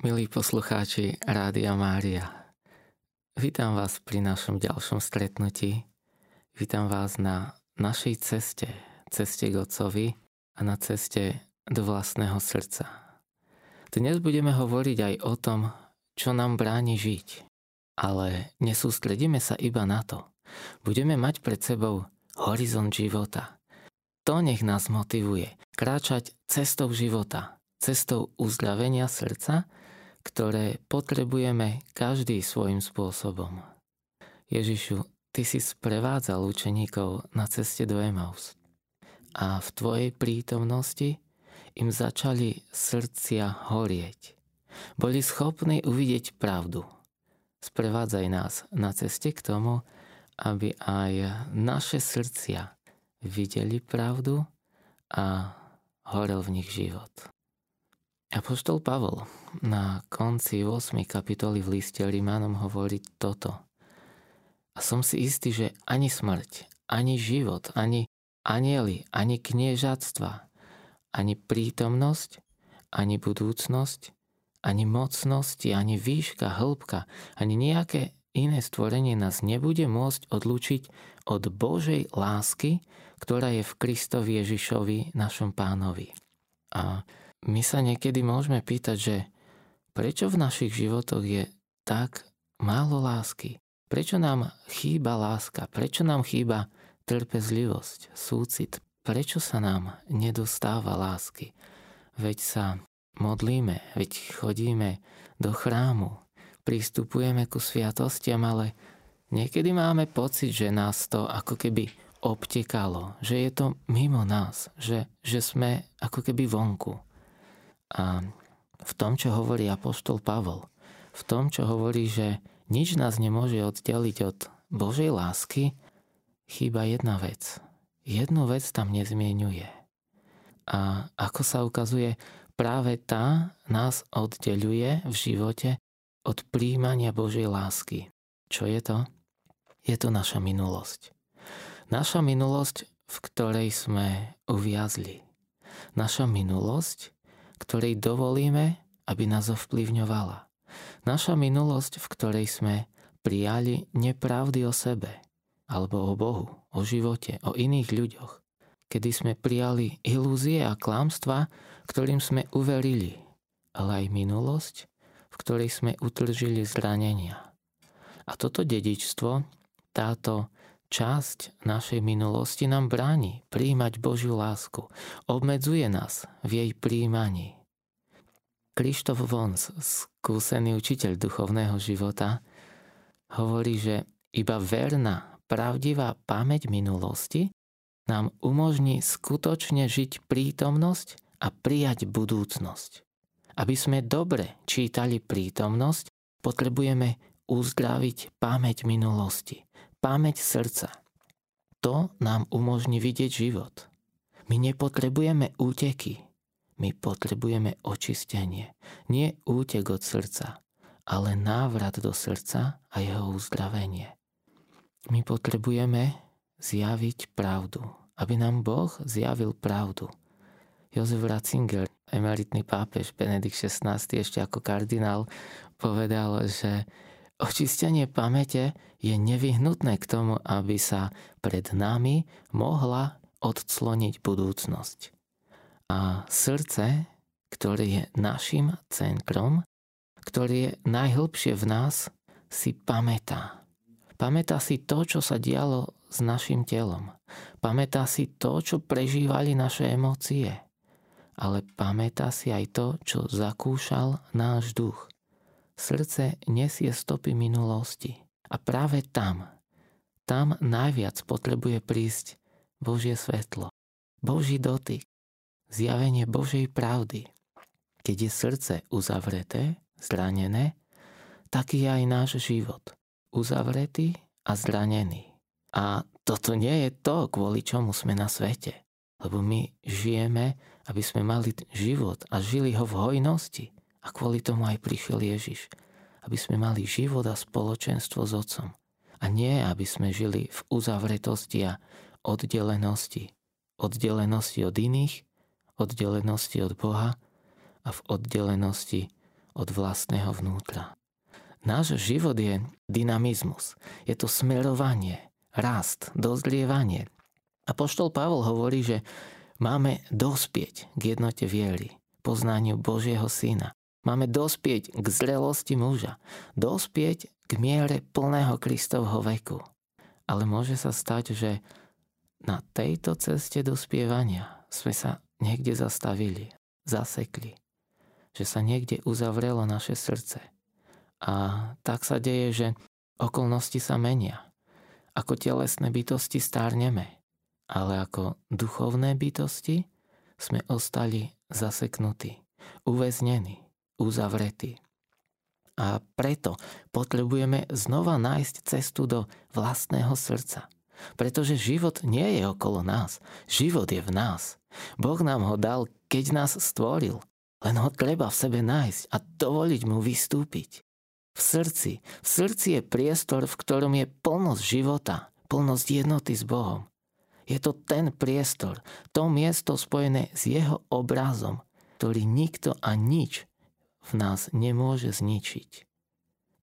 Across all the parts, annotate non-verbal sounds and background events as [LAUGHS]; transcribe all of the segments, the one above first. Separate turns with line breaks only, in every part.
Milí poslucháči Rádia Mária, vítam vás pri našom ďalšom stretnutí. Vítam vás na našej ceste, ceste k Otcovi a na ceste do vlastného srdca. Dnes budeme hovoriť aj o tom, čo nám bráni žiť. Ale nesústredíme sa iba na to. Budeme mať pred sebou horizont života. To nech nás motivuje kráčať cestou života, cestou uzdravenia srdca ktoré potrebujeme každý svojim spôsobom. Ježišu, Ty si sprevádzal učeníkov na ceste do Emaus a v Tvojej prítomnosti im začali srdcia horieť. Boli schopní uvidieť pravdu. Sprevádzaj nás na ceste k tomu, aby aj naše srdcia videli pravdu a horel v nich život. Apoštol Pavol na konci 8. kapitoly v liste Rimánom hovorí toto. A som si istý, že ani smrť, ani život, ani anieli, ani kniežatstva, ani prítomnosť, ani budúcnosť, ani mocnosti, ani výška, hĺbka, ani nejaké iné stvorenie nás nebude môcť odlúčiť od Božej lásky, ktorá je v Kristovi Ježišovi, našom pánovi. A my sa niekedy môžeme pýtať, že prečo v našich životoch je tak málo lásky? Prečo nám chýba láska? Prečo nám chýba trpezlivosť, súcit? Prečo sa nám nedostáva lásky? Veď sa modlíme, veď chodíme do chrámu, pristupujeme ku sviatostiam, ale niekedy máme pocit, že nás to ako keby obtekalo, že je to mimo nás, že, že sme ako keby vonku. A v tom, čo hovorí apoštol Pavol, v tom, čo hovorí, že nič nás nemôže oddeliť od Božej lásky, chýba jedna vec. Jednu vec tam nezmienuje. A ako sa ukazuje, práve tá nás oddeluje v živote od príjmania Božej lásky. Čo je to? Je to naša minulosť. Naša minulosť, v ktorej sme uviazli. Naša minulosť, ktorej dovolíme, aby nás ovplyvňovala. Naša minulosť, v ktorej sme prijali nepravdy o sebe, alebo o Bohu, o živote, o iných ľuďoch. Kedy sme prijali ilúzie a klamstva, ktorým sme uverili, ale aj minulosť, v ktorej sme utržili zranenia. A toto dedičstvo, táto časť našej minulosti nám bráni príjmať Božiu lásku. Obmedzuje nás v jej príjmaní. Krištof Vons, skúsený učiteľ duchovného života, hovorí, že iba verná, pravdivá pamäť minulosti nám umožní skutočne žiť prítomnosť a prijať budúcnosť. Aby sme dobre čítali prítomnosť, potrebujeme uzdraviť pamäť minulosti pamäť srdca. To nám umožní vidieť život. My nepotrebujeme úteky, my potrebujeme očistenie. Nie útek od srdca, ale návrat do srdca a jeho uzdravenie. My potrebujeme zjaviť pravdu, aby nám Boh zjavil pravdu. Jozef Ratzinger, emeritný pápež Benedikt XVI ešte ako kardinál, povedal, že Očistenie pamäte je nevyhnutné k tomu, aby sa pred nami mohla odcloniť budúcnosť. A srdce, ktoré je našim centrom, ktoré je najhlbšie v nás, si pamätá. Pamätá si to, čo sa dialo s našim telom. Pamätá si to, čo prežívali naše emócie. Ale pamätá si aj to, čo zakúšal náš duch. Srdce nesie stopy minulosti. A práve tam, tam najviac potrebuje prísť Božie svetlo. Boží dotyk. Zjavenie Božej pravdy. Keď je srdce uzavreté, zranené, tak je aj náš život. Uzavretý a zranený. A toto nie je to, kvôli čomu sme na svete. Lebo my žijeme, aby sme mali život a žili ho v hojnosti. A kvôli tomu aj prišiel Ježiš, aby sme mali život a spoločenstvo s Otcom. A nie, aby sme žili v uzavretosti a oddelenosti. Oddelenosti od iných, oddelenosti od Boha a v oddelenosti od vlastného vnútra. Náš život je dynamizmus. Je to smerovanie, rast, dozlievanie. A poštol Pavol hovorí, že máme dospieť k jednote viery, poznaniu Božieho Syna. Máme dospieť k zrelosti muža, dospieť k miere plného Kristovho veku. Ale môže sa stať, že na tejto ceste dospievania sme sa niekde zastavili, zasekli, že sa niekde uzavrelo naše srdce. A tak sa deje, že okolnosti sa menia. Ako telesné bytosti stárneme, ale ako duchovné bytosti sme ostali zaseknutí, uväznení, uzavretí. A preto potrebujeme znova nájsť cestu do vlastného srdca. Pretože život nie je okolo nás, život je v nás. Boh nám ho dal, keď nás stvoril. Len ho treba v sebe nájsť a dovoliť mu vystúpiť. V srdci. V srdci je priestor, v ktorom je plnosť života, plnosť jednoty s Bohom. Je to ten priestor, to miesto spojené s jeho obrazom, ktorý nikto a nič v nás nemôže zničiť.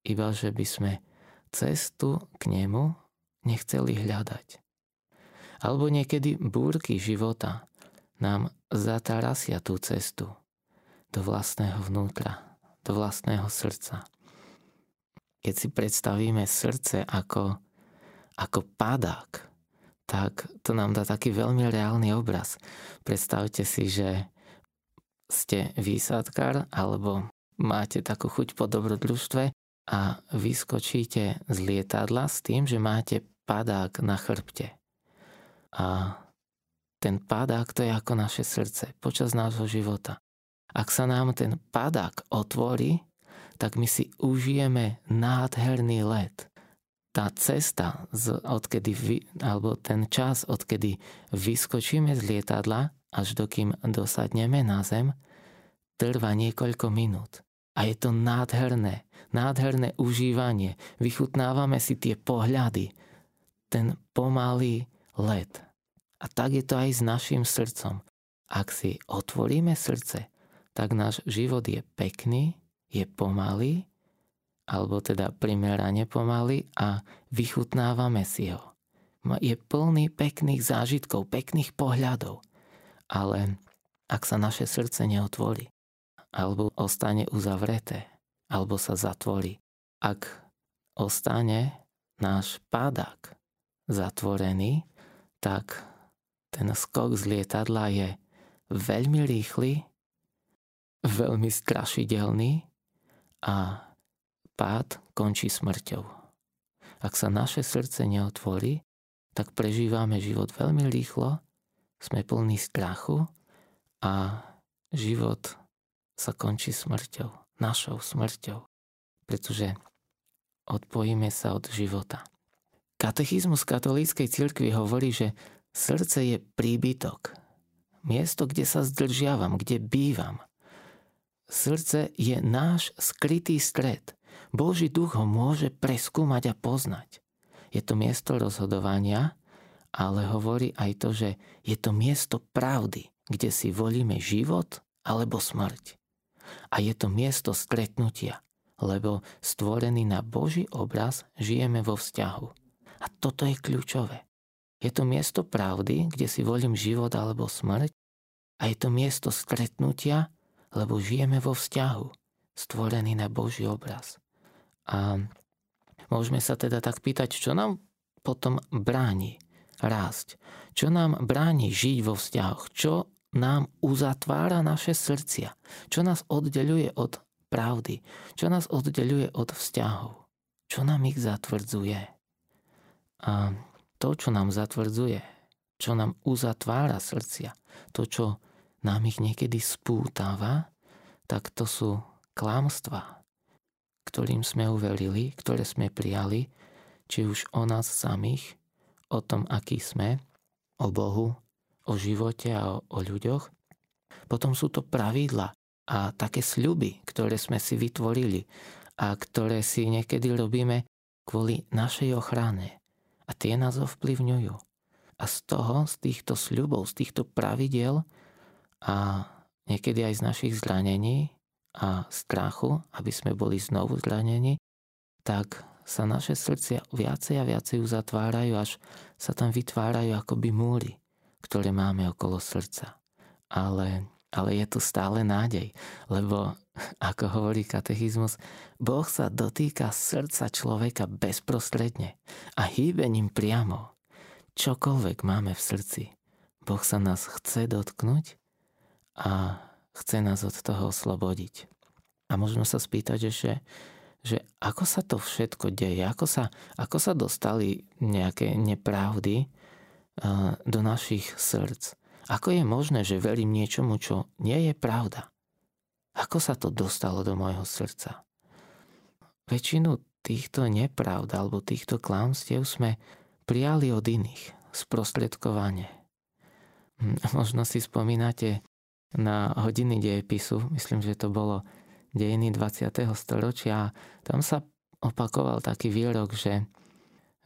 Iba že by sme cestu k nemu nechceli hľadať. Alebo niekedy búrky života nám zatarasia tú cestu do vlastného vnútra, do vlastného srdca keď si predstavíme srdce ako, ako padák, tak to nám dá taký veľmi reálny obraz. Predstavte si, že ste výsadkár alebo máte takú chuť po dobrodružstve a vyskočíte z lietadla s tým, že máte padák na chrbte. A ten padák to je ako naše srdce počas nášho života. Ak sa nám ten padák otvorí, tak my si užijeme nádherný let. Tá cesta, z, odkedy vy, alebo ten čas, odkedy vyskočíme z lietadla, až dokým dosadneme na zem, trvá niekoľko minút. A je to nádherné, nádherné užívanie. Vychutnávame si tie pohľady, ten pomalý let. A tak je to aj s našim srdcom. Ak si otvoríme srdce, tak náš život je pekný, je pomalý, alebo teda primerane pomalý a vychutnávame si ho. Je plný pekných zážitkov, pekných pohľadov. Ale ak sa naše srdce neotvorí, alebo ostane uzavreté, alebo sa zatvorí, ak ostane náš pádák zatvorený, tak ten skok z lietadla je veľmi rýchly, veľmi strašidelný a pád končí smrťou. Ak sa naše srdce neotvorí, tak prežívame život veľmi rýchlo, sme plní strachu a život sa končí smrťou, našou smrťou, pretože odpojíme sa od života. Katechizmus katolíckej cirkvi hovorí, že srdce je príbytok, miesto, kde sa zdržiavam, kde bývam, Srdce je náš skrytý stred. Boží duch ho môže preskúmať a poznať. Je to miesto rozhodovania, ale hovorí aj to, že je to miesto pravdy, kde si volíme život alebo smrť. A je to miesto stretnutia, lebo stvorený na Boží obraz žijeme vo vzťahu. A toto je kľúčové. Je to miesto pravdy, kde si volím život alebo smrť a je to miesto stretnutia, lebo žijeme vo vzťahu, stvorený na Boží obraz. A môžeme sa teda tak pýtať, čo nám potom bráni rásť, čo nám bráni žiť vo vzťahoch, čo nám uzatvára naše srdcia, čo nás oddeluje od pravdy, čo nás oddeluje od vzťahov, čo nám ich zatvrdzuje. A to, čo nám zatvrdzuje, čo nám uzatvára srdcia, to, čo nám ich niekedy spútava, tak to sú klamstvá, ktorým sme uverili, ktoré sme prijali, či už o nás samých, o tom, aký sme, o Bohu, o živote a o, o ľuďoch. Potom sú to pravidla a také sľuby, ktoré sme si vytvorili a ktoré si niekedy robíme kvôli našej ochrane. A tie nás ovplyvňujú. A z toho, z týchto sľubov, z týchto pravidiel a niekedy aj z našich zranení a strachu, aby sme boli znovu zranení, tak sa naše srdcia viacej a viacej uzatvárajú, až sa tam vytvárajú akoby múry, ktoré máme okolo srdca. Ale, ale je tu stále nádej, lebo ako hovorí katechizmus, Boh sa dotýka srdca človeka bezprostredne a hýbe ním priamo. Čokoľvek máme v srdci, Boh sa nás chce dotknúť a chce nás od toho oslobodiť. A možno sa spýtať ešte, že ako sa to všetko deje, ako sa, ako sa dostali nejaké nepravdy do našich srdc. Ako je možné, že verím niečomu, čo nie je pravda? Ako sa to dostalo do môjho srdca? Väčšinu týchto nepravd alebo týchto klamstiev sme prijali od iných, sprostredkovanie. Hm, možno si spomínate na hodiny dejepisu, myslím, že to bolo dejiny 20. storočia. Tam sa opakoval taký výrok, že,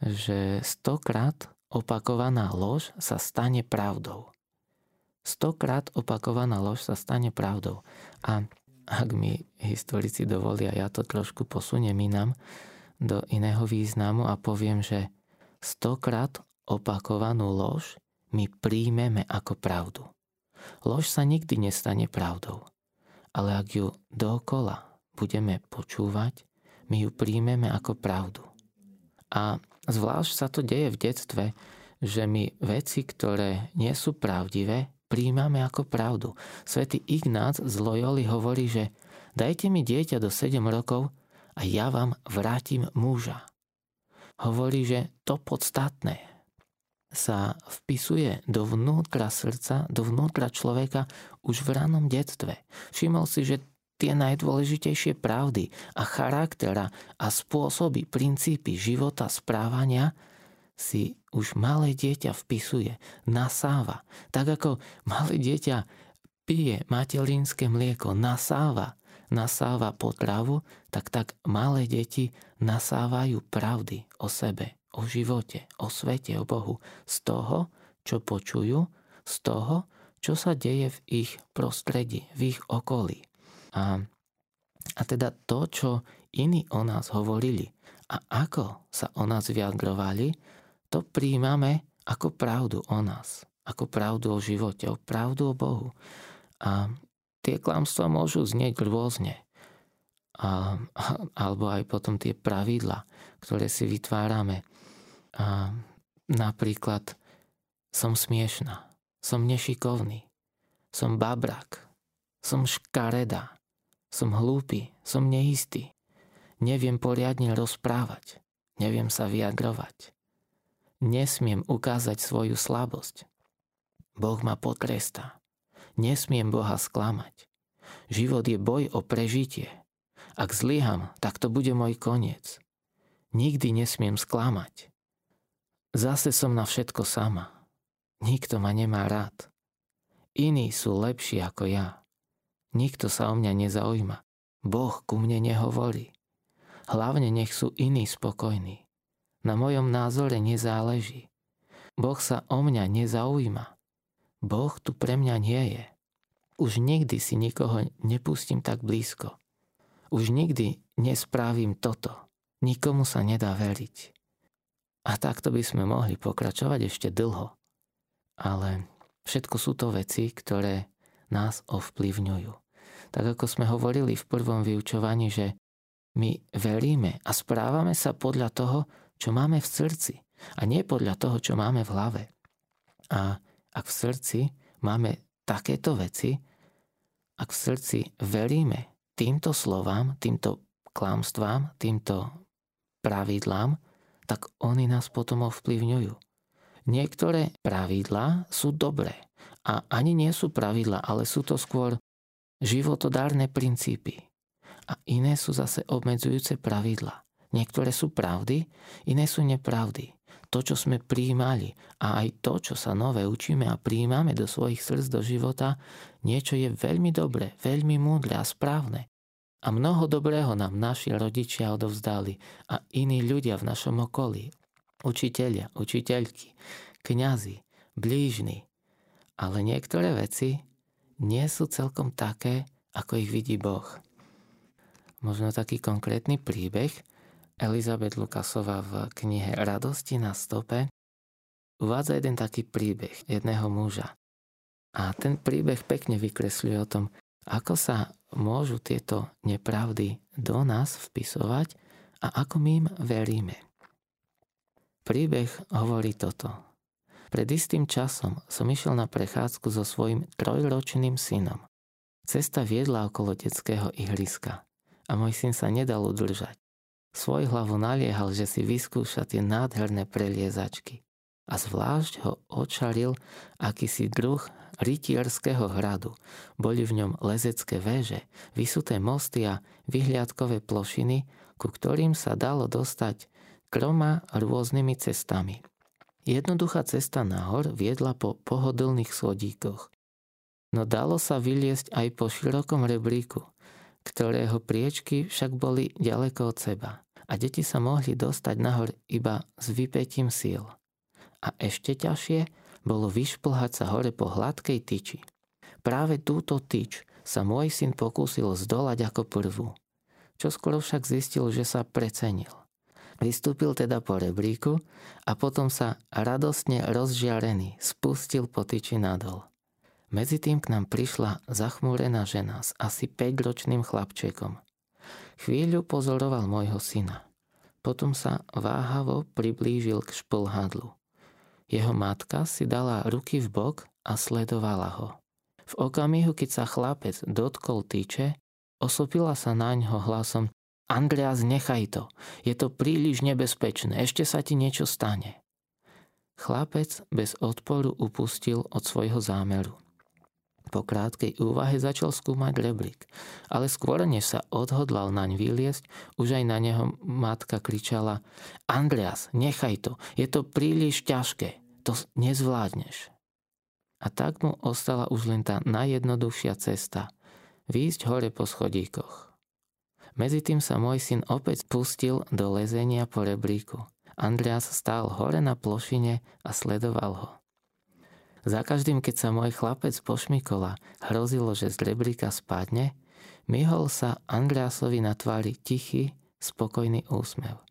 že stokrát opakovaná lož sa stane pravdou. Stokrát opakovaná lož sa stane pravdou. A ak mi historici dovolia, ja to trošku posuniem inám do iného významu a poviem, že stokrát opakovanú lož my príjmeme ako pravdu. Lož sa nikdy nestane pravdou ale ak ju dokola budeme počúvať, my ju príjmeme ako pravdu. A zvlášť sa to deje v detstve, že my veci, ktoré nie sú pravdivé, príjmame ako pravdu. Svetý Ignác z Loyoli hovorí, že dajte mi dieťa do 7 rokov a ja vám vrátim muža. Hovorí, že to podstatné, sa vpisuje dovnútra srdca, dovnútra človeka už v ranom detstve. Všimol si, že tie najdôležitejšie pravdy a charaktera a spôsoby, princípy života, správania si už malé dieťa vpisuje, nasáva. Tak ako malé dieťa pije materinské mlieko, nasáva, nasáva potravu, tak tak malé deti nasávajú pravdy o sebe, o živote, o svete, o Bohu z toho, čo počujú, z toho, čo sa deje v ich prostredí, v ich okolí. A, a teda to, čo iní o nás hovorili a ako sa o nás vyjadrovali, to príjmame ako pravdu o nás, ako pravdu o živote, o pravdu o Bohu. A tie klamstvá môžu znieť rôzne. A, alebo aj potom tie pravidla, ktoré si vytvárame. A napríklad som smiešná, som nešikovný, som babrak, som škareda, som hlúpy, som neistý, neviem poriadne rozprávať, neviem sa vyjadrovať. Nesmiem ukázať svoju slabosť. Boh ma potrestá. Nesmiem Boha sklamať. Život je boj o prežitie. Ak zlyham, tak to bude môj koniec. Nikdy nesmiem sklamať. Zase som na všetko sama. Nikto ma nemá rád. Iní sú lepší ako ja. Nikto sa o mňa nezaujíma. Boh ku mne nehovorí. Hlavne nech sú iní spokojní. Na mojom názore nezáleží. Boh sa o mňa nezaujíma. Boh tu pre mňa nie je. Už nikdy si nikoho nepustím tak blízko. Už nikdy nesprávim toto. Nikomu sa nedá veriť. A takto by sme mohli pokračovať ešte dlho. Ale všetko sú to veci, ktoré nás ovplyvňujú. Tak ako sme hovorili v prvom vyučovaní, že my veríme a správame sa podľa toho, čo máme v srdci a nie podľa toho, čo máme v hlave. A ak v srdci máme takéto veci, ak v srdci veríme týmto slovám, týmto klamstvám, týmto pravidlám, tak oni nás potom ovplyvňujú. Niektoré pravidlá sú dobré a ani nie sú pravidlá, ale sú to skôr životodárne princípy. A iné sú zase obmedzujúce pravidlá. Niektoré sú pravdy, iné sú nepravdy. To, čo sme prijímali a aj to, čo sa nové učíme a prijímame do svojich srdc, do života, niečo je veľmi dobré, veľmi múdre a správne. A mnoho dobrého nám naši rodičia odovzdali a iní ľudia v našom okolí. Učitelia, učiteľky, kňazi, blížni. Ale niektoré veci nie sú celkom také, ako ich vidí Boh. možno taký konkrétny príbeh. Elizabeth Lukasová v knihe Radosti na stope uvádza jeden taký príbeh jedného muža. A ten príbeh pekne vykresľuje o tom, ako sa môžu tieto nepravdy do nás vpisovať a ako my im veríme. Príbeh hovorí toto. Pred istým časom som išiel na prechádzku so svojím trojročným synom. Cesta viedla okolo detského ihriska a môj syn sa nedal udržať. Svoj hlavu naliehal, že si vyskúša tie nádherné preliezačky. A zvlášť ho očaril akýsi druh rytierského hradu. Boli v ňom lezecké väže, vysuté mosty a vyhliadkové plošiny, ku ktorým sa dalo dostať troma rôznymi cestami. Jednoduchá cesta nahor viedla po pohodlných schodíkoch. No dalo sa vyliesť aj po širokom rebríku, ktorého priečky však boli ďaleko od seba a deti sa mohli dostať nahor iba s vypetím síl. A ešte ťažšie bolo vyšplhať sa hore po hladkej tyči. Práve túto tyč sa môj syn pokúsil zdolať ako prvú. Čo skoro však zistil, že sa precenil. Vystúpil teda po rebríku a potom sa radostne rozžiarený spustil po tyči nadol. Medzi tým k nám prišla zachmúrená žena s asi 5-ročným chlapčekom. Chvíľu pozoroval môjho syna. Potom sa váhavo priblížil k šplhadlu. Jeho matka si dala ruky v bok a sledovala ho. V okamihu, keď sa chlapec dotkol tyče, osopila sa na ňo hlasom Andreas, nechaj to. Je to príliš nebezpečné. Ešte sa ti niečo stane. Chlapec bez odporu upustil od svojho zámeru. Po krátkej úvahe začal skúmať rebrík, ale skôr než sa odhodlal naň vyliesť, už aj na neho matka kričala Andreas, nechaj to, je to príliš ťažké, to nezvládneš. A tak mu ostala už len tá najjednoduchšia cesta, výjsť hore po schodíkoch. Medzi tým sa môj syn opäť pustil do lezenia po rebríku. Andreas stál hore na plošine a sledoval ho. Za každým, keď sa môj chlapec pošmikola, hrozilo, že z rebríka spadne, myhol sa Andreasovi na tvári tichý, spokojný úsmev.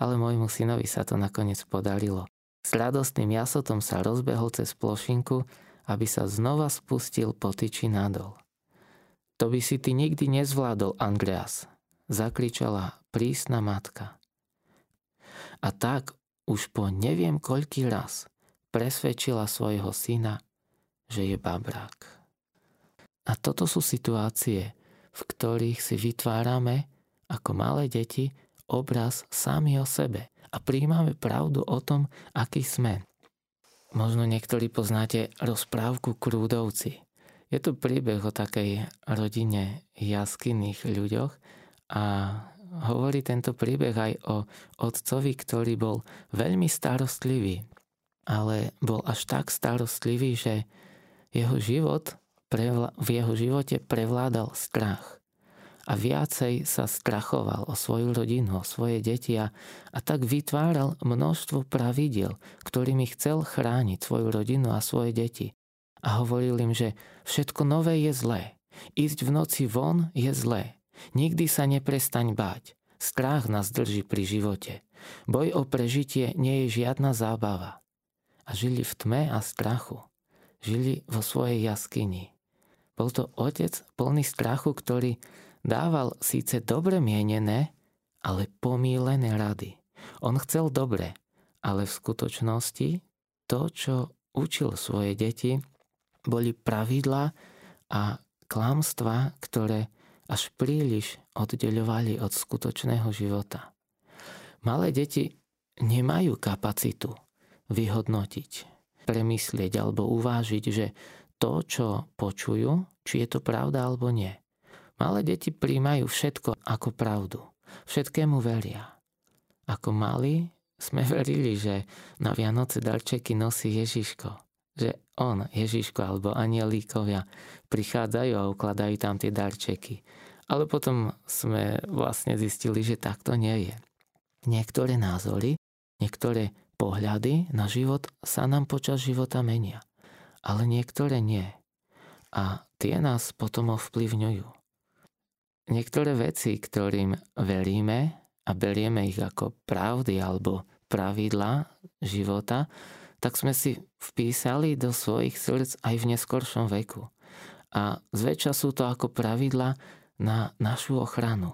Ale môjmu synovi sa to nakoniec podarilo. S radostným jasotom sa rozbehol cez plošinku, aby sa znova spustil po tyči nadol. To by si ty nikdy nezvládol, Andreas, zakričala prísna matka. A tak už po neviem koľký raz presvedčila svojho syna, že je babrák. A toto sú situácie, v ktorých si vytvárame ako malé deti obraz sami o sebe a príjmame pravdu o tom, aký sme. Možno niektorí poznáte rozprávku Krúdovci. Je to príbeh o takej rodine jaskinných ľuďoch a hovorí tento príbeh aj o otcovi, ktorý bol veľmi starostlivý ale bol až tak starostlivý, že jeho život, v jeho živote prevládal strach. A viacej sa strachoval o svoju rodinu, o svoje deti a, a tak vytváral množstvo pravidiel, ktorými chcel chrániť svoju rodinu a svoje deti. A hovoril im, že všetko nové je zlé. Ísť v noci von je zlé. Nikdy sa neprestaň báť. Strach nás drží pri živote. Boj o prežitie nie je žiadna zábava a žili v tme a strachu. Žili vo svojej jaskyni. Bol to otec plný strachu, ktorý dával síce dobre mienené, ale pomílené rady. On chcel dobre, ale v skutočnosti to, čo učil svoje deti, boli pravidlá a klamstva, ktoré až príliš oddeľovali od skutočného života. Malé deti nemajú kapacitu vyhodnotiť, premyslieť alebo uvážiť, že to, čo počujú, či je to pravda alebo nie. Malé deti príjmajú všetko ako pravdu. Všetkému veria. Ako mali sme [LAUGHS] verili, že na Vianoce darčeky nosí Ježiško. Že on, Ježiško alebo anielíkovia prichádzajú a ukladajú tam tie darčeky. Ale potom sme vlastne zistili, že takto nie je. Niektoré názory, niektoré pohľady na život sa nám počas života menia, ale niektoré nie. A tie nás potom ovplyvňujú. Niektoré veci, ktorým veríme a berieme ich ako pravdy alebo pravidla života, tak sme si vpísali do svojich srdc aj v neskoršom veku. A zväčša sú to ako pravidla na našu ochranu.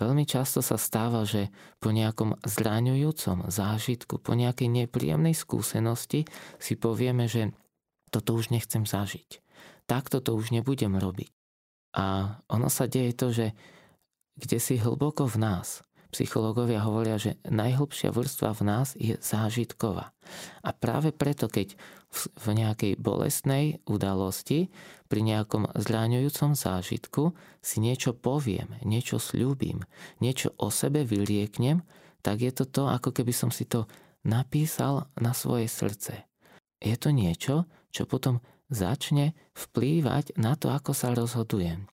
Veľmi často sa stáva, že po nejakom zraňujúcom zážitku, po nejakej nepríjemnej skúsenosti si povieme, že toto už nechcem zažiť. Takto to už nebudem robiť. A ono sa deje to, že kde si hlboko v nás Psychológovia hovoria, že najhlbšia vrstva v nás je zážitková. A práve preto, keď v nejakej bolestnej udalosti, pri nejakom zráňujúcom zážitku si niečo poviem, niečo slúbim, niečo o sebe vylieknem, tak je to to, ako keby som si to napísal na svoje srdce. Je to niečo, čo potom začne vplývať na to, ako sa rozhodujem.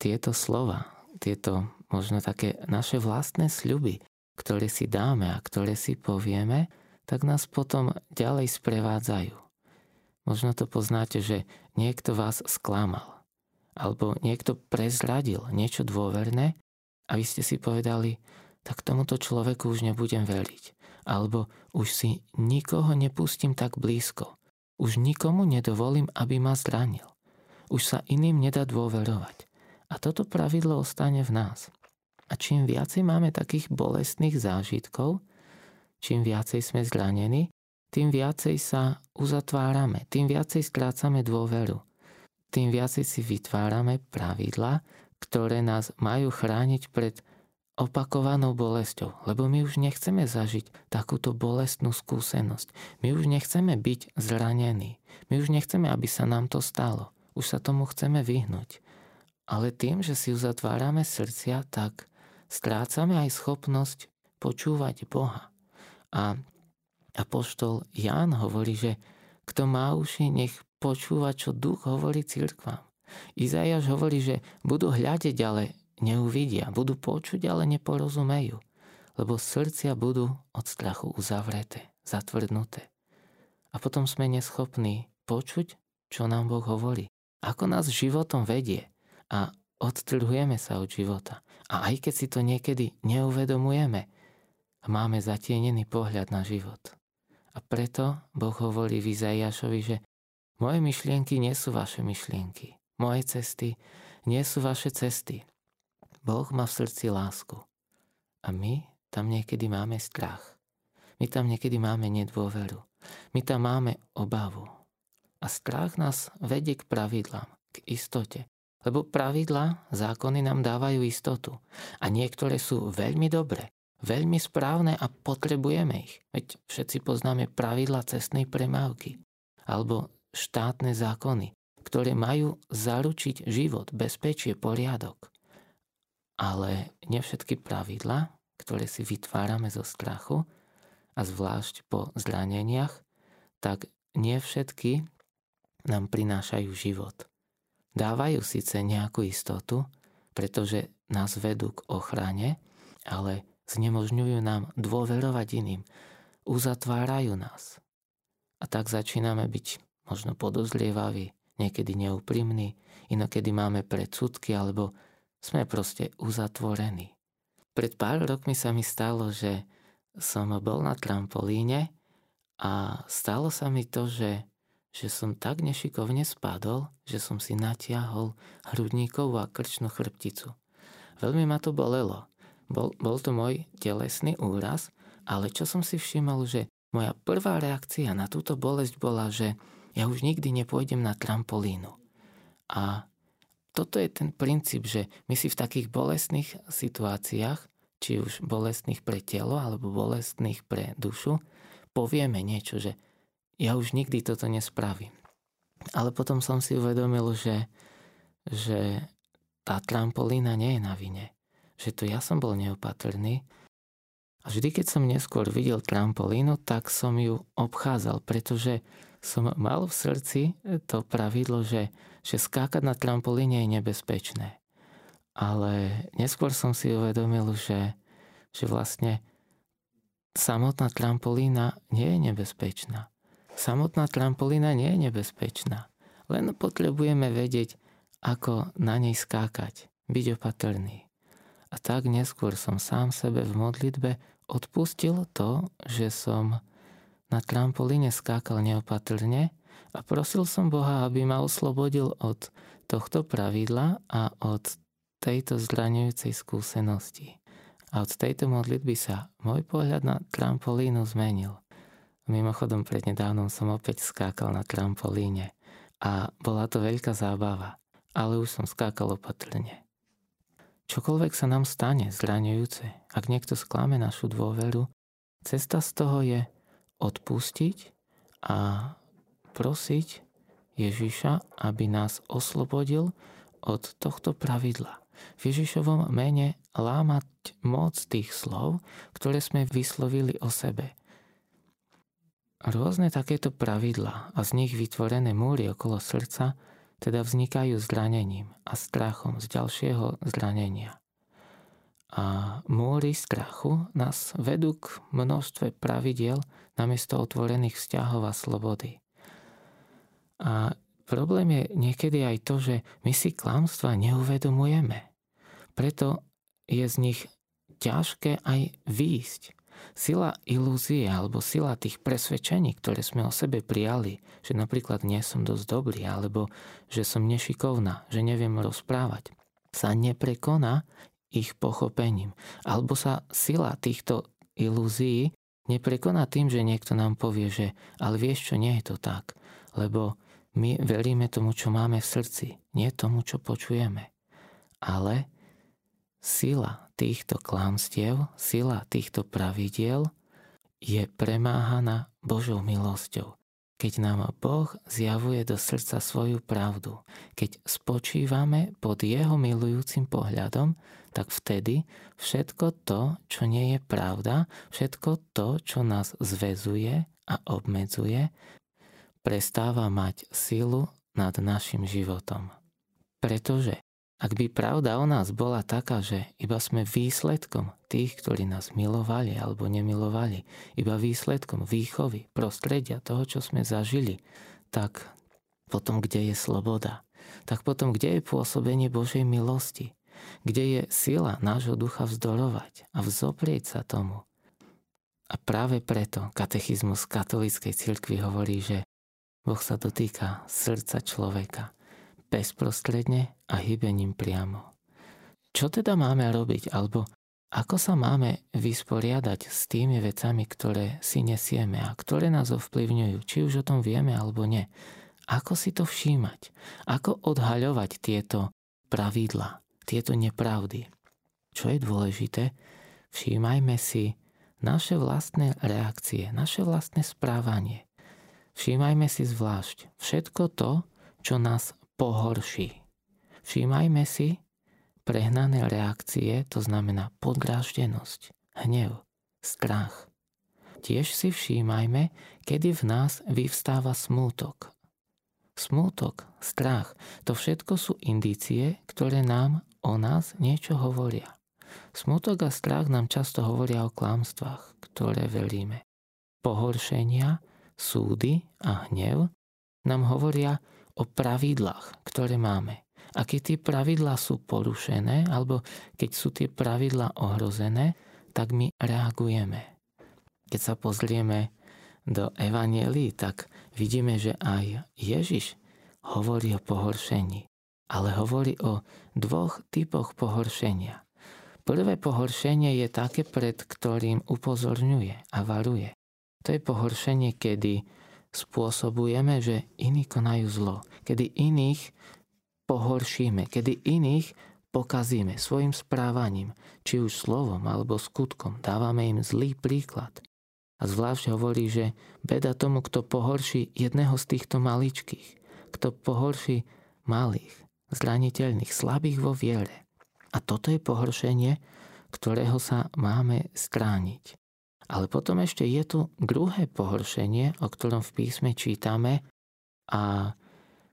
Tieto slova, tieto možno také naše vlastné sľuby, ktoré si dáme a ktoré si povieme, tak nás potom ďalej sprevádzajú. Možno to poznáte, že niekto vás sklamal, alebo niekto prezradil niečo dôverné a vy ste si povedali, tak tomuto človeku už nebudem veriť. Alebo už si nikoho nepustím tak blízko. Už nikomu nedovolím, aby ma zranil. Už sa iným nedá dôverovať. A toto pravidlo ostane v nás. A čím viacej máme takých bolestných zážitkov, čím viacej sme zranení, tým viacej sa uzatvárame, tým viacej strácame dôveru. Tým viacej si vytvárame pravidla, ktoré nás majú chrániť pred opakovanou bolesťou, lebo my už nechceme zažiť takúto bolestnú skúsenosť. My už nechceme byť zranení. My už nechceme, aby sa nám to stalo. Už sa tomu chceme vyhnúť. Ale tým, že si uzatvárame srdcia, tak strácame aj schopnosť počúvať Boha. A apoštol Ján hovorí, že kto má uši, nech počúva, čo duch hovorí cirkvám. Izajaš hovorí, že budú hľadiť, ale neuvidia, budú počuť, ale neporozumejú, lebo srdcia budú od strachu uzavreté, zatvrdnuté. A potom sme neschopní počuť, čo nám Boh hovorí, ako nás životom vedie a odtrhujeme sa od života. A aj keď si to niekedy neuvedomujeme, máme zatienený pohľad na život. A preto Boh hovorí v že moje myšlienky nie sú vaše myšlienky. Moje cesty nie sú vaše cesty. Boh má v srdci lásku. A my tam niekedy máme strach. My tam niekedy máme nedôveru. My tam máme obavu. A strach nás vedie k pravidlám, k istote, lebo pravidla, zákony nám dávajú istotu. A niektoré sú veľmi dobré, veľmi správne a potrebujeme ich. Veď všetci poznáme pravidla cestnej premávky alebo štátne zákony, ktoré majú zaručiť život, bezpečie, poriadok. Ale nie všetky pravidla, ktoré si vytvárame zo strachu a zvlášť po zraneniach, tak nie všetky nám prinášajú život dávajú síce nejakú istotu, pretože nás vedú k ochrane, ale znemožňujú nám dôverovať iným, uzatvárajú nás. A tak začíname byť možno podozrievaví, niekedy neúprimní, inokedy máme predsudky alebo sme proste uzatvorení. Pred pár rokmi sa mi stalo, že som bol na trampolíne a stalo sa mi to, že že som tak nešikovne spadol, že som si natiahol hrudníkovú a krčnú chrbticu. Veľmi ma to bolelo. Bol, bol to môj telesný úraz, ale čo som si všimol, že moja prvá reakcia na túto bolesť bola, že ja už nikdy nepôjdem na trampolínu. A toto je ten princíp, že my si v takých bolestných situáciách, či už bolestných pre telo alebo bolestných pre dušu, povieme niečo, že ja už nikdy toto nespravím. Ale potom som si uvedomil, že, že tá trampolína nie je na vine. Že to ja som bol neopatrný. A vždy, keď som neskôr videl trampolínu, tak som ju obchádzal, pretože som mal v srdci to pravidlo, že, že skákať na trampolíne je nebezpečné. Ale neskôr som si uvedomil, že, že vlastne samotná trampolína nie je nebezpečná Samotná trampolína nie je nebezpečná. Len potrebujeme vedieť, ako na nej skákať. byť opatrný. A tak neskôr som sám sebe v modlitbe odpustil to, že som na trampolíne skákal neopatrne a prosil som Boha, aby ma oslobodil od tohto pravidla a od tejto zraňujúcej skúsenosti. A od tejto modlitby sa môj pohľad na trampolínu zmenil. Mimochodom, prednedávnom som opäť skákal na trampolíne a bola to veľká zábava, ale už som skákal opatrne. Čokoľvek sa nám stane zraňujúce, ak niekto sklame našu dôveru, cesta z toho je odpustiť a prosiť Ježiša, aby nás oslobodil od tohto pravidla. V Ježišovom mene lámať moc tých slov, ktoré sme vyslovili o sebe. Rôzne takéto pravidlá a z nich vytvorené múry okolo srdca teda vznikajú zranením a strachom z ďalšieho zranenia. A múry strachu nás vedú k množstve pravidiel namiesto otvorených vzťahov a slobody. A problém je niekedy aj to, že my si klamstva neuvedomujeme. Preto je z nich ťažké aj výjsť. Sila ilúzie alebo sila tých presvedčení, ktoré sme o sebe prijali, že napríklad nie som dosť dobrý alebo že som nešikovná, že neviem rozprávať, sa neprekoná ich pochopením. Alebo sa sila týchto ilúzií neprekoná tým, že niekto nám povie, že ale vieš čo, nie je to tak. Lebo my veríme tomu, čo máme v srdci, nie tomu, čo počujeme. Ale Sila týchto klamstiev, sila týchto pravidiel je premáhaná Božou milosťou. Keď nám Boh zjavuje do srdca svoju pravdu, keď spočívame pod Jeho milujúcim pohľadom, tak vtedy všetko to, čo nie je pravda, všetko to, čo nás zväzuje a obmedzuje, prestáva mať silu nad našim životom. Pretože ak by pravda o nás bola taká, že iba sme výsledkom tých, ktorí nás milovali alebo nemilovali, iba výsledkom výchovy, prostredia, toho, čo sme zažili, tak potom kde je sloboda? Tak potom kde je pôsobenie Božej milosti? Kde je sila nášho ducha vzdorovať a vzoprieť sa tomu? A práve preto katechizmus katolíckej cirkvi hovorí, že Boh sa dotýka srdca človeka – bezprostredne a hybením priamo. Čo teda máme robiť, alebo ako sa máme vysporiadať s tými vecami, ktoré si nesieme a ktoré nás ovplyvňujú, či už o tom vieme alebo nie. Ako si to všímať? Ako odhaľovať tieto pravidla, tieto nepravdy? Čo je dôležité? Všímajme si naše vlastné reakcie, naše vlastné správanie. Všímajme si zvlášť všetko to, čo nás pohorší. Všímajme si prehnané reakcie, to znamená podráždenosť, hnev, strach. Tiež si všímajme, kedy v nás vyvstáva smútok. Smútok, strach, to všetko sú indície, ktoré nám o nás niečo hovoria. Smútok a strach nám často hovoria o klamstvách, ktoré veríme. Pohoršenia, súdy a hnev nám hovoria o pravidlách, ktoré máme. A keď tie pravidlá sú porušené, alebo keď sú tie pravidlá ohrozené, tak my reagujeme. Keď sa pozrieme do Evanielii, tak vidíme, že aj Ježiš hovorí o pohoršení, ale hovorí o dvoch typoch pohoršenia. Prvé pohoršenie je také, pred ktorým upozorňuje a varuje. To je pohoršenie, kedy spôsobujeme, že iní konajú zlo, kedy iných pohoršíme, kedy iných pokazíme svojim správaním, či už slovom alebo skutkom, dávame im zlý príklad. A zvlášť hovorí, že beda tomu, kto pohorší jedného z týchto maličkých, kto pohorší malých, zraniteľných, slabých vo viere. A toto je pohoršenie, ktorého sa máme strániť. Ale potom ešte je tu druhé pohoršenie, o ktorom v písme čítame a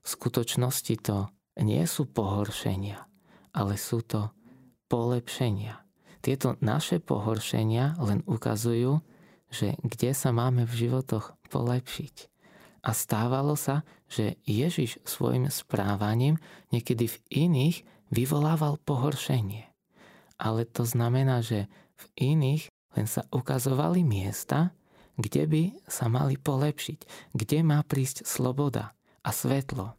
v skutočnosti to nie sú pohoršenia, ale sú to polepšenia. Tieto naše pohoršenia len ukazujú, že kde sa máme v životoch polepšiť. A stávalo sa, že Ježiš svojim správaním niekedy v iných vyvolával pohoršenie. Ale to znamená, že v iných len sa ukazovali miesta, kde by sa mali polepšiť, kde má prísť sloboda a svetlo.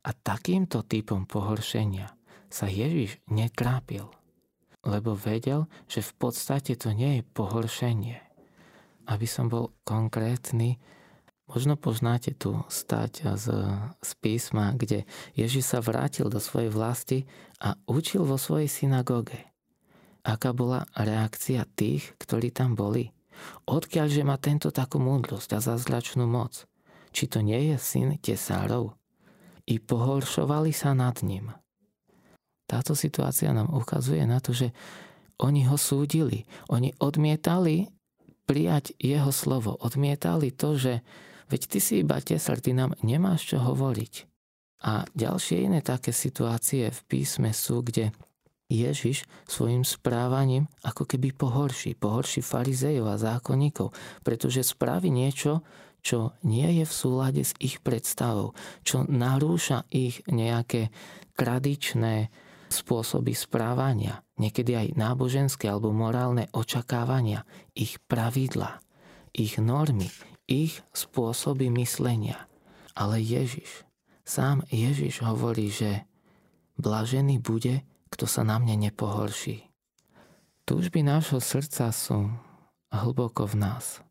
A takýmto typom pohoršenia sa Ježiš netrápil, lebo vedel, že v podstate to nie je pohoršenie. Aby som bol konkrétny, možno poznáte tu stať z, z písma, kde Ježiš sa vrátil do svojej vlasti a učil vo svojej synagóge. Aká bola reakcia tých, ktorí tam boli? Odkiaľže má tento takú múdrosť a zázračnú moc? Či to nie je syn tesárov? i pohoršovali sa nad ním. Táto situácia nám ukazuje na to, že oni ho súdili. Oni odmietali prijať jeho slovo. Odmietali to, že veď ty si iba tesar, ty nám nemáš čo hovoriť. A ďalšie iné také situácie v písme sú, kde Ježiš svojim správaním ako keby pohorší, pohorší farizejov a zákonníkov, pretože spraví niečo, čo nie je v súlade s ich predstavou, čo narúša ich nejaké tradičné spôsoby správania, niekedy aj náboženské alebo morálne očakávania, ich pravidla, ich normy, ich spôsoby myslenia. Ale Ježiš, sám Ježiš hovorí, že blažený bude, kto sa na mne nepohorší. Túžby nášho srdca sú hlboko v nás.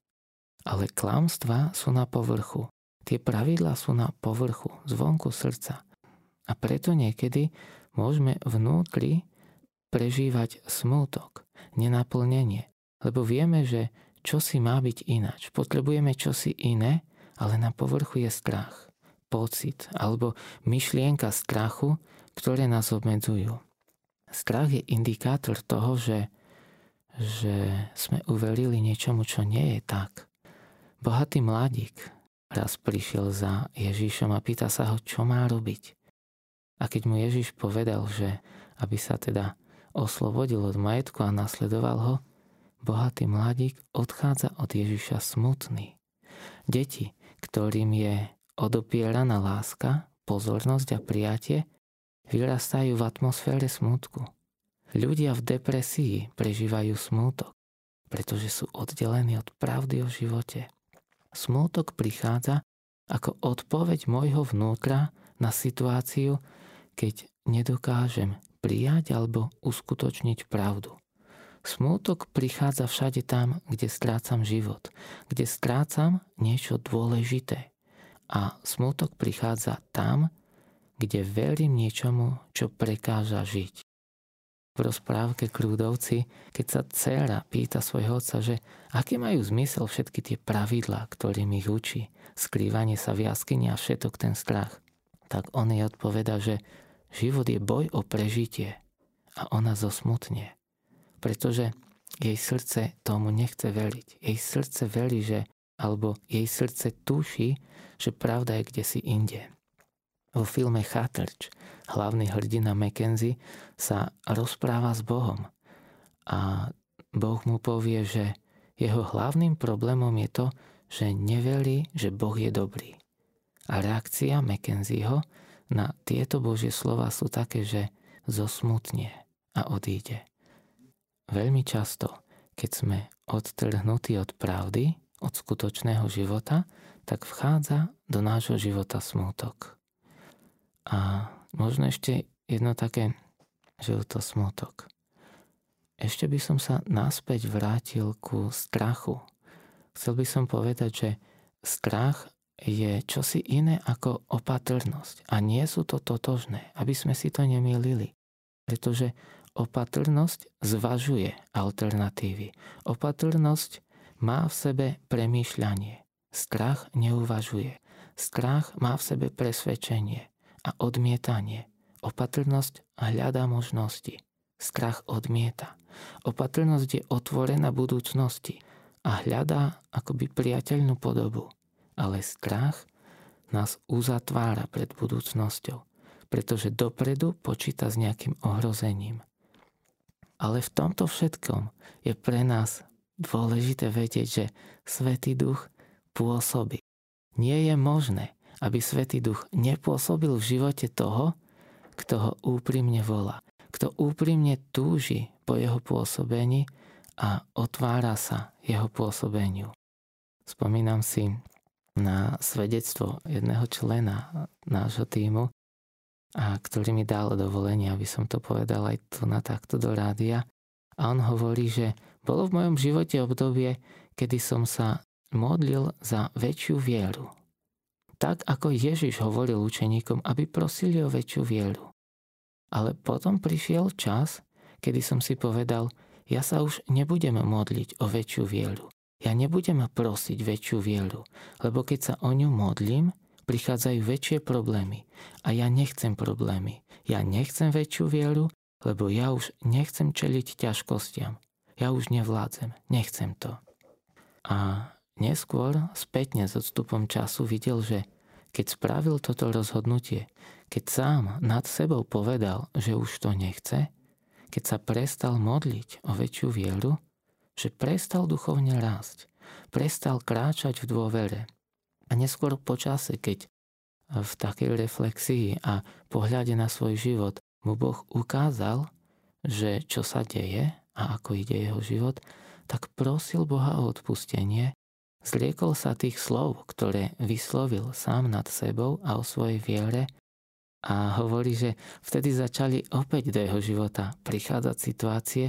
Ale klamstva sú na povrchu. Tie pravidlá sú na povrchu, zvonku srdca. A preto niekedy môžeme vnútri prežívať smútok, nenaplnenie. Lebo vieme, že čosi má byť ináč. Potrebujeme čosi iné, ale na povrchu je strach, pocit alebo myšlienka strachu, ktoré nás obmedzujú. Strach je indikátor toho, že, že sme uverili niečomu, čo nie je tak. Bohatý mladík raz prišiel za Ježíšom a pýta sa ho, čo má robiť. A keď mu Ježíš povedal, že aby sa teda oslobodil od majetku a nasledoval ho, bohatý mladík odchádza od Ježiša smutný. Deti, ktorým je odopieraná láska, pozornosť a prijatie, vyrastajú v atmosfére smutku. Ľudia v depresii prežívajú smútok, pretože sú oddelení od pravdy o živote. Smútok prichádza ako odpoveď môjho vnútra na situáciu, keď nedokážem prijať alebo uskutočniť pravdu. Smútok prichádza všade tam, kde strácam život, kde strácam niečo dôležité. A smútok prichádza tam, kde verím niečomu, čo prekáža žiť v rozprávke Krúdovci, keď sa dcera pýta svojho otca, že aké majú zmysel všetky tie pravidlá, ktorým ich učí, skrývanie sa v jaskyni a všetok ten strach, tak on jej odpoveda, že život je boj o prežitie a ona zosmutne, pretože jej srdce tomu nechce veriť. Jej srdce verí, že, alebo jej srdce tuší, že pravda je kde si inde. Vo filme Chatrč hlavný hrdina Mackenzie sa rozpráva s Bohom a Boh mu povie, že jeho hlavným problémom je to, že neverí, že Boh je dobrý. A reakcia Mackenzieho na tieto Božie slova sú také, že zosmutne a odíde. Veľmi často, keď sme odtrhnutí od pravdy, od skutočného života, tak vchádza do nášho života smútok. A možno ešte jedno také, že to smutok. Ešte by som sa naspäť vrátil ku strachu. Chcel by som povedať, že strach je čosi iné ako opatrnosť. A nie sú to totožné, aby sme si to nemýlili. Pretože opatrnosť zvažuje alternatívy. Opatrnosť má v sebe premýšľanie. Strach neuvažuje. Strach má v sebe presvedčenie a odmietanie. Opatrnosť hľadá možnosti. Strach odmieta. Opatrnosť je otvorená budúcnosti a hľadá akoby priateľnú podobu. Ale strach nás uzatvára pred budúcnosťou, pretože dopredu počíta s nejakým ohrozením. Ale v tomto všetkom je pre nás dôležité vedieť, že Svetý Duch pôsobí. Nie je možné, aby Svetý Duch nepôsobil v živote toho, kto ho úprimne volá, kto úprimne túži po jeho pôsobení a otvára sa jeho pôsobeniu. Spomínam si na svedectvo jedného člena nášho týmu, a ktorý mi dal dovolenie, aby som to povedal aj tu na takto do rádia. A on hovorí, že bolo v mojom živote obdobie, kedy som sa modlil za väčšiu vieru. Tak ako Ježiš hovoril učeníkom, aby prosili o väčšiu vieru. Ale potom prišiel čas, kedy som si povedal, ja sa už nebudem modliť o väčšiu vieru. Ja nebudem prosiť väčšiu vieru, lebo keď sa o ňu modlím, prichádzajú väčšie problémy. A ja nechcem problémy. Ja nechcem väčšiu vieru, lebo ja už nechcem čeliť ťažkostiam. Ja už nevládzem, nechcem to. A neskôr, spätne s odstupom času videl, že keď spravil toto rozhodnutie, keď sám nad sebou povedal, že už to nechce, keď sa prestal modliť o väčšiu vieru, že prestal duchovne rásť, prestal kráčať v dôvere, a neskôr po čase, keď v takej reflexii a pohľade na svoj život mu Boh ukázal, že čo sa deje a ako ide jeho život, tak prosil Boha o odpustenie, zliekol sa tých slov, ktoré vyslovil sám nad sebou a o svojej viere a hovorí, že vtedy začali opäť do jeho života prichádzať situácie,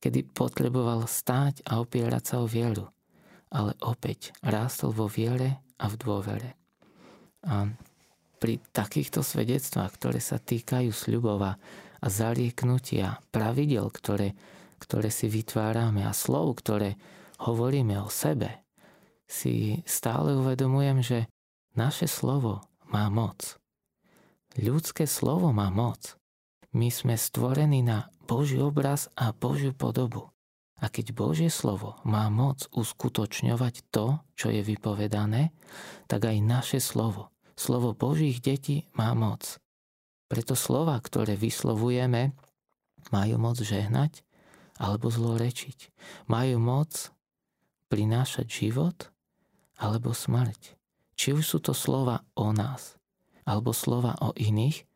kedy potreboval stáť a opierať sa o vieru. Ale opäť rástol vo viere a v dôvere. A pri takýchto svedectvách, ktoré sa týkajú sľubova a zarieknutia, pravidel, ktoré, ktoré si vytvárame a slov, ktoré hovoríme o sebe, si stále uvedomujem, že naše slovo má moc. Ľudské slovo má moc. My sme stvorení na Boží obraz a Božiu podobu. A keď Božie slovo má moc uskutočňovať to, čo je vypovedané, tak aj naše slovo, slovo Božích detí má moc. Preto slova, ktoré vyslovujeme, majú moc žehnať alebo zlorečiť. Majú moc prinášať život alebo smrť. Či už sú to slova o nás alebo slova o iných,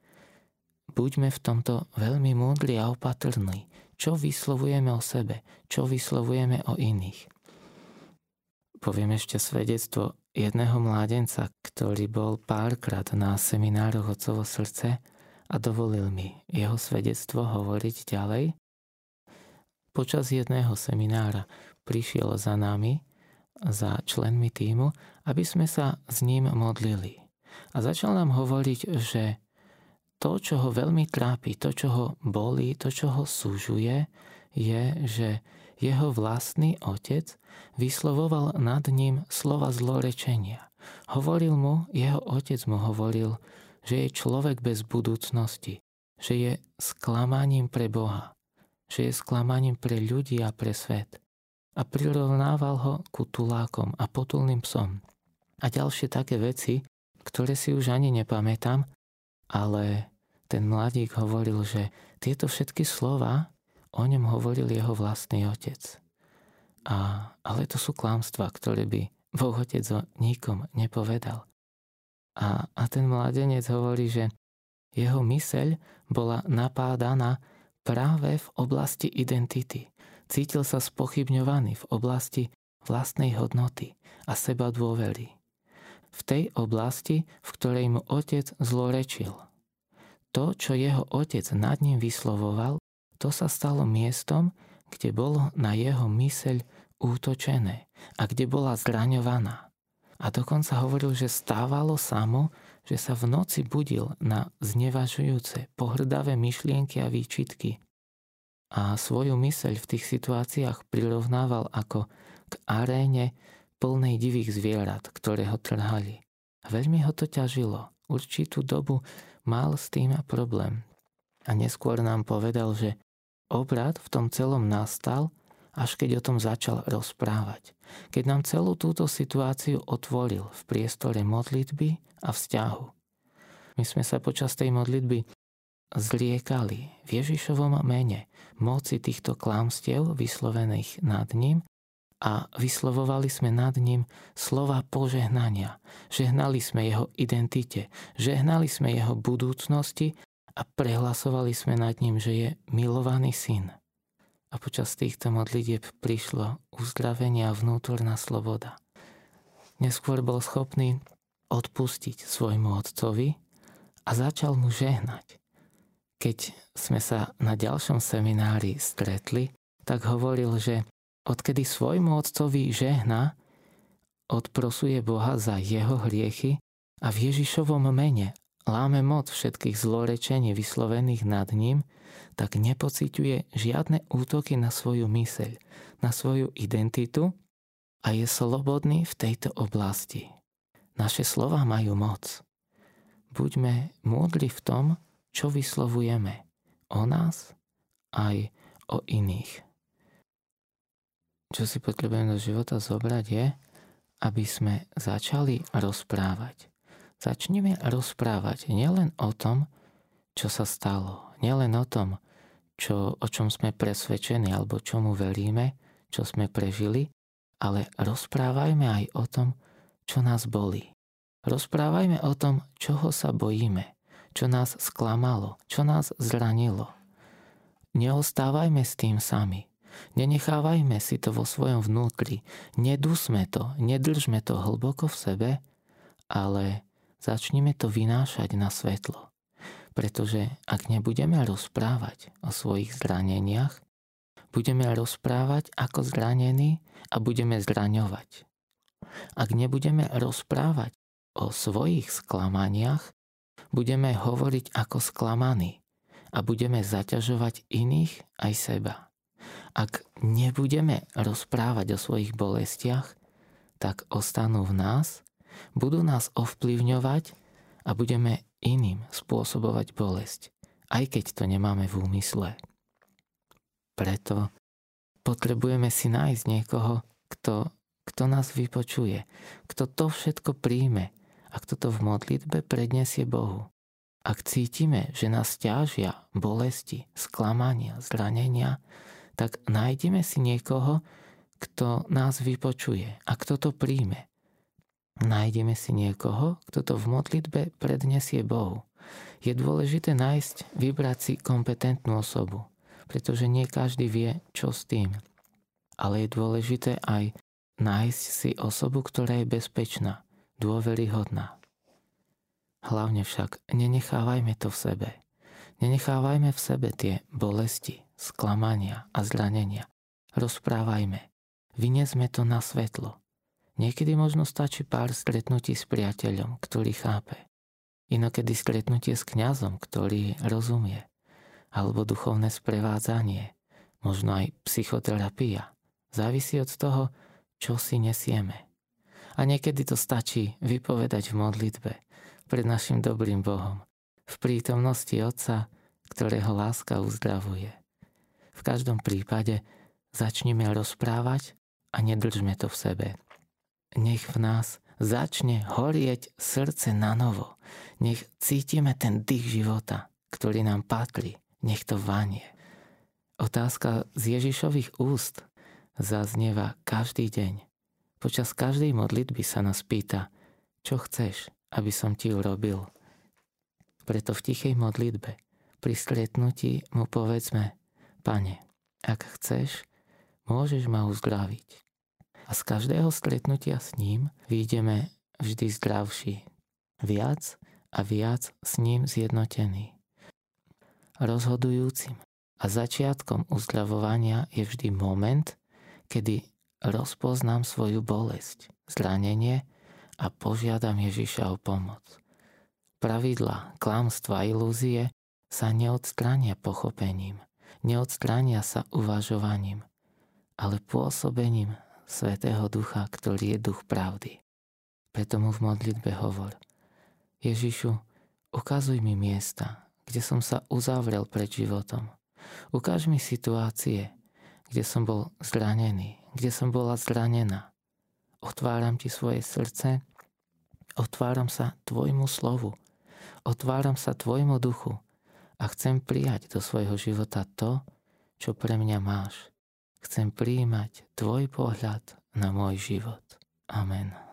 buďme v tomto veľmi múdri a opatrní, čo vyslovujeme o sebe, čo vyslovujeme o iných. Poviem ešte svedectvo jedného mládenca, ktorý bol párkrát na seminároch Otcovo srdce a dovolil mi jeho svedectvo hovoriť ďalej. Počas jedného seminára prišiel za nami, za členmi týmu, aby sme sa s ním modlili. A začal nám hovoriť, že to, čo ho veľmi trápi, to, čo ho bolí, to, čo ho súžuje, je, že jeho vlastný otec vyslovoval nad ním slova zlorečenia. Hovoril mu, jeho otec mu hovoril, že je človek bez budúcnosti, že je sklamaním pre Boha, že je sklamaním pre ľudí a pre svet. A prirovnával ho ku tulákom a potulným psom. A ďalšie také veci, ktoré si už ani nepamätám, ale ten mladík hovoril, že tieto všetky slova o ňom hovoril jeho vlastný otec. A, ale to sú klamstvá, ktoré by Boh otec o nikom nepovedal. A, a ten mladenec hovorí, že jeho myseľ bola napádaná práve v oblasti identity. Cítil sa spochybňovaný v oblasti vlastnej hodnoty a seba dôvery v tej oblasti, v ktorej mu otec zlorečil. To, čo jeho otec nad ním vyslovoval, to sa stalo miestom, kde bolo na jeho myseľ útočené a kde bola zraňovaná. A dokonca hovoril, že stávalo samo, že sa v noci budil na znevažujúce, pohrdavé myšlienky a výčitky. A svoju myseľ v tých situáciách prirovnával ako k aréne plnej divých zvierat, ktoré ho trhali. Veľmi ho to ťažilo. Určitú dobu mal s tým problém. A neskôr nám povedal, že obrad v tom celom nastal, až keď o tom začal rozprávať. Keď nám celú túto situáciu otvoril v priestore modlitby a vzťahu. My sme sa počas tej modlitby zriekali v Ježišovom mene moci týchto klámstiev vyslovených nad ním a vyslovovali sme nad ním slova požehnania. Žehnali sme jeho identite, žehnali sme jeho budúcnosti a prehlasovali sme nad ním, že je milovaný syn. A počas týchto modlitieb prišlo uzdravenie a vnútorná sloboda. Neskôr bol schopný odpustiť svojmu otcovi a začal mu žehnať. Keď sme sa na ďalšom seminári stretli, tak hovoril, že odkedy svojmu otcovi žehna, odprosuje Boha za jeho hriechy a v Ježišovom mene láme moc všetkých zlorečení vyslovených nad ním, tak nepociťuje žiadne útoky na svoju myseľ, na svoju identitu a je slobodný v tejto oblasti. Naše slova majú moc. Buďme múdli v tom, čo vyslovujeme o nás aj o iných. Čo si potrebujeme do života zobrať je, aby sme začali rozprávať Začneme rozprávať nielen o tom, čo sa stalo, nielen o tom, čo, o čom sme presvedčení alebo čomu veríme, čo sme prežili, ale rozprávajme aj o tom, čo nás bolí. Rozprávajme o tom, čoho sa bojíme, čo nás sklamalo, čo nás zranilo. Neostávajme s tým sami. Nenechávajme si to vo svojom vnútri. Nedusme to, nedržme to hlboko v sebe, ale Začnime to vynášať na svetlo. Pretože ak nebudeme rozprávať o svojich zraneniach, budeme rozprávať ako zranení a budeme zraňovať. Ak nebudeme rozprávať o svojich sklamaniach, budeme hovoriť ako sklamaní a budeme zaťažovať iných aj seba. Ak nebudeme rozprávať o svojich bolestiach, tak ostanú v nás budú nás ovplyvňovať a budeme iným spôsobovať bolesť, aj keď to nemáme v úmysle. Preto potrebujeme si nájsť niekoho, kto, kto nás vypočuje, kto to všetko príjme a kto to v modlitbe predniesie Bohu. Ak cítime, že nás ťažia bolesti, sklamania, zranenia, tak nájdeme si niekoho, kto nás vypočuje a kto to príjme Nájdeme si niekoho, kto to v modlitbe prednesie Bohu. Je dôležité nájsť, vybrať si kompetentnú osobu, pretože nie každý vie, čo s tým. Ale je dôležité aj nájsť si osobu, ktorá je bezpečná, dôveryhodná. Hlavne však nenechávajme to v sebe. Nenechávajme v sebe tie bolesti, sklamania a zranenia. Rozprávajme. Vyniesme to na svetlo. Niekedy možno stačí pár stretnutí s priateľom, ktorý chápe. Inokedy stretnutie s kňazom, ktorý rozumie. Alebo duchovné sprevádzanie. Možno aj psychoterapia. Závisí od toho, čo si nesieme. A niekedy to stačí vypovedať v modlitbe pred našim dobrým Bohom. V prítomnosti Otca, ktorého láska uzdravuje. V každom prípade začneme rozprávať a nedržme to v sebe nech v nás začne horieť srdce na novo. Nech cítime ten dých života, ktorý nám patrí. Nech to vanie. Otázka z Ježišových úst zaznieva každý deň. Počas každej modlitby sa nás pýta, čo chceš, aby som ti urobil. Preto v tichej modlitbe pri stretnutí mu povedzme, pane, ak chceš, môžeš ma uzdraviť a z každého stretnutia s ním vyjdeme vždy zdravší, viac a viac s ním zjednotený. Rozhodujúcim a začiatkom uzdravovania je vždy moment, kedy rozpoznám svoju bolesť, zranenie a požiadam Ježiša o pomoc. Pravidla, klamstva ilúzie sa neodstrania pochopením, neodstrania sa uvažovaním, ale pôsobením Svetého Ducha, ktorý je duch pravdy. Preto mu v modlitbe hovor. Ježišu, ukazuj mi miesta, kde som sa uzavrel pred životom. Ukáž mi situácie, kde som bol zranený, kde som bola zranená. Otváram ti svoje srdce, otváram sa tvojmu slovu, otváram sa tvojmu duchu a chcem prijať do svojho života to, čo pre mňa máš. Chcem príjmať Tvoj pohľad na môj život. Amen.